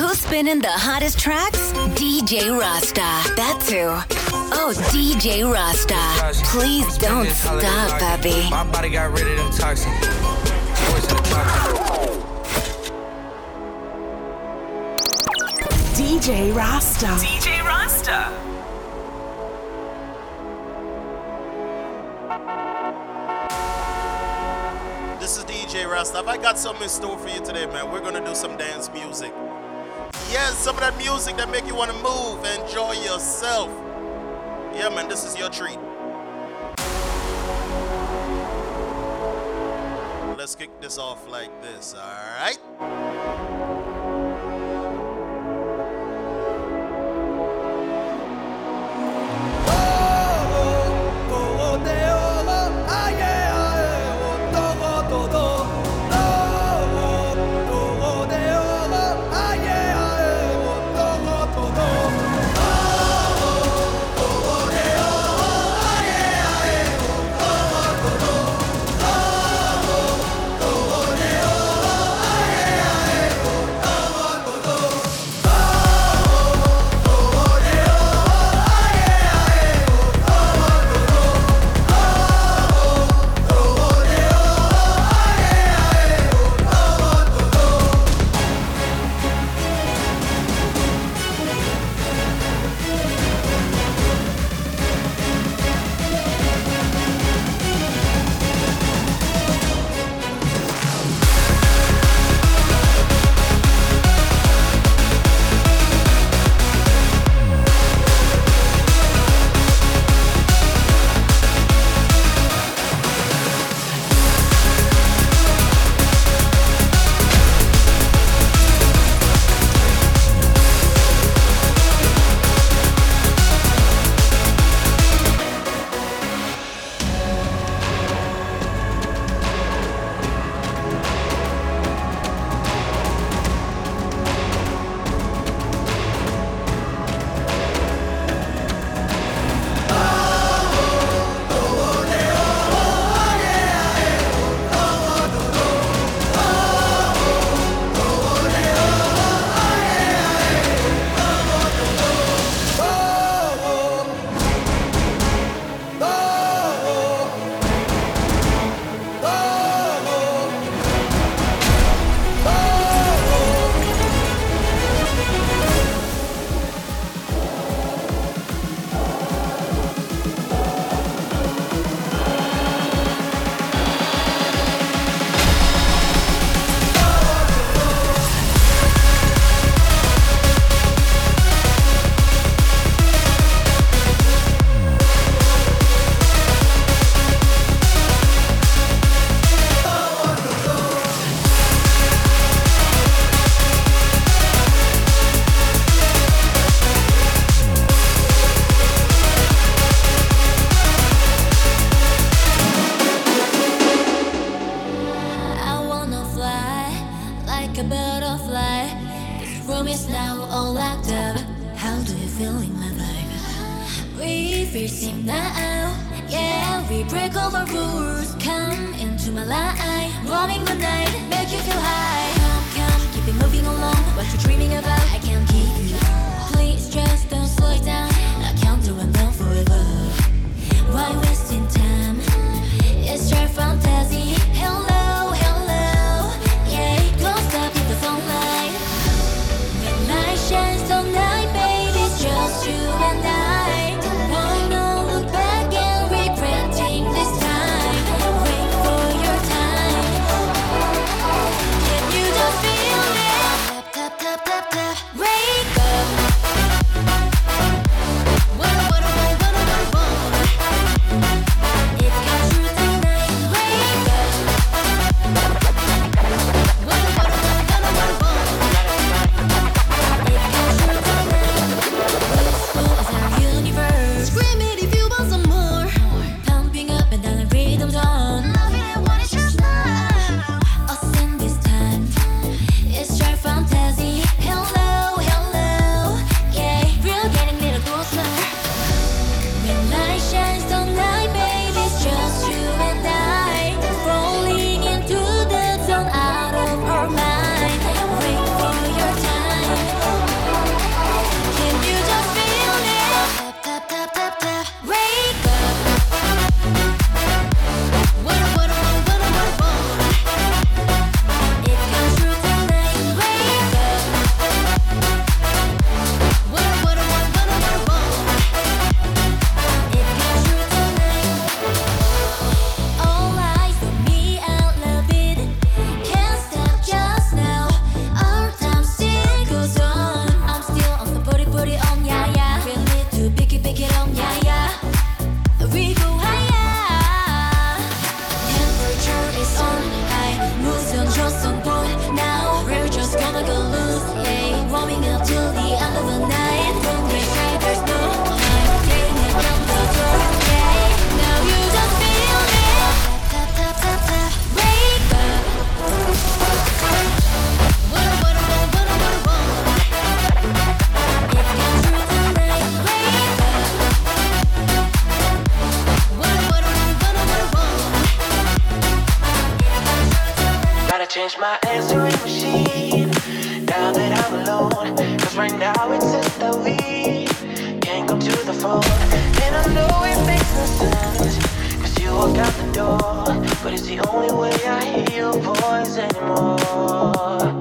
Who's spinning the hottest tracks? DJ Rasta. That's who. Oh, DJ Rasta. Please don't stop, Papi. My body got rid of them toxins. Voice in. DJ Rasta. DJ Rasta. This is DJ Rasta. I got something in store for you today, man. We're gonna do some dance music. Yes, some of that music that make you wanna move, enjoy yourself. Yeah, man, this is your treat. Let's kick this off like this, alright? I And I know it makes no cause you walk out the door. But it's the only way I hear your voice anymore.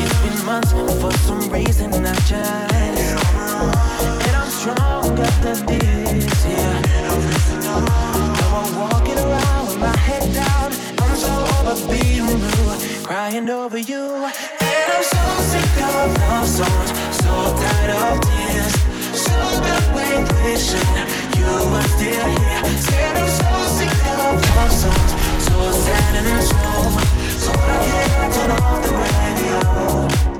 It's been months, for some reason I just. And I'm this, yeah. I'm walking around with my head down. I'm so over being blue, crying over you. And I'm so sick of love songs, so tired of tears. So so so sad and slow. So I can't turn off the radio.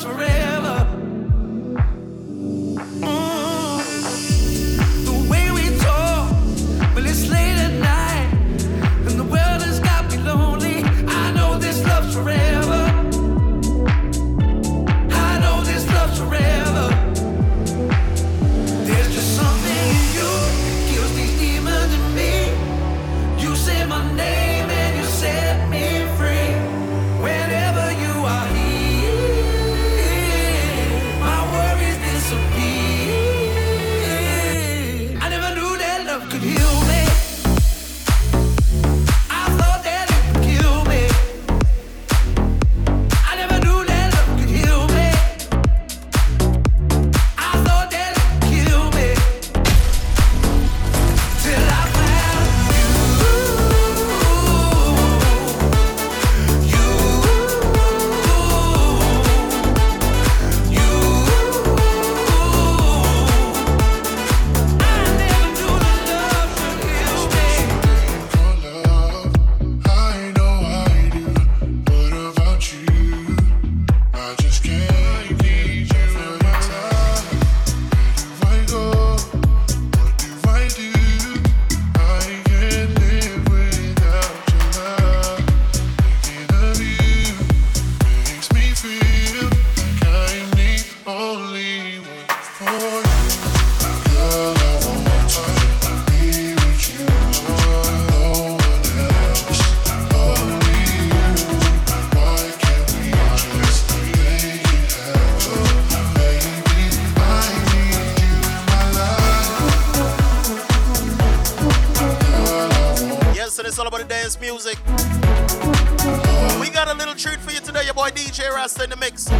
suffering. Rasta in the mix.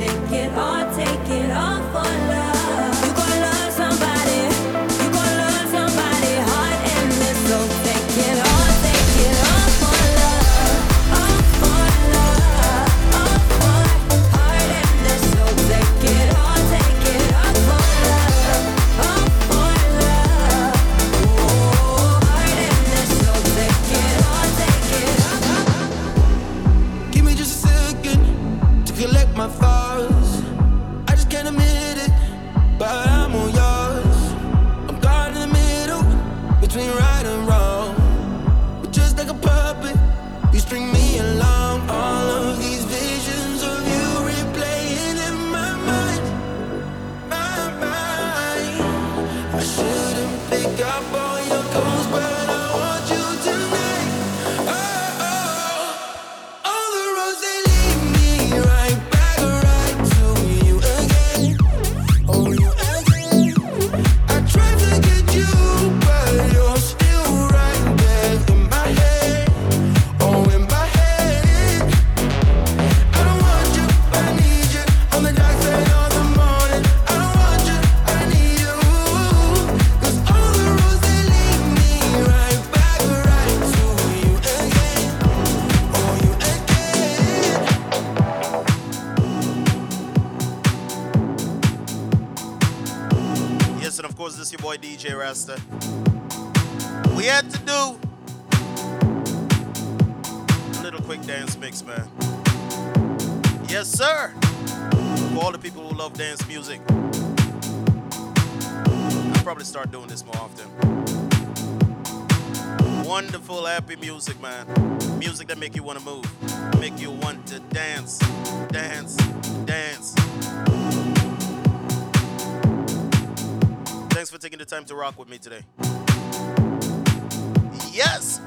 Take it all, take it all. I shouldn't pick up on your call. your boy DJ Rasta. We had to do a little quick dance mix, man. Yes, sir. For all the people who love dance music, I'll probably start doing this more often. Wonderful, happy music, man. Music that make you want to move, make you want to dance, dance, dance. Thanks for taking the time to rock with me today. Yes.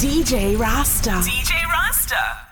DJ Rasta. DJ Rasta.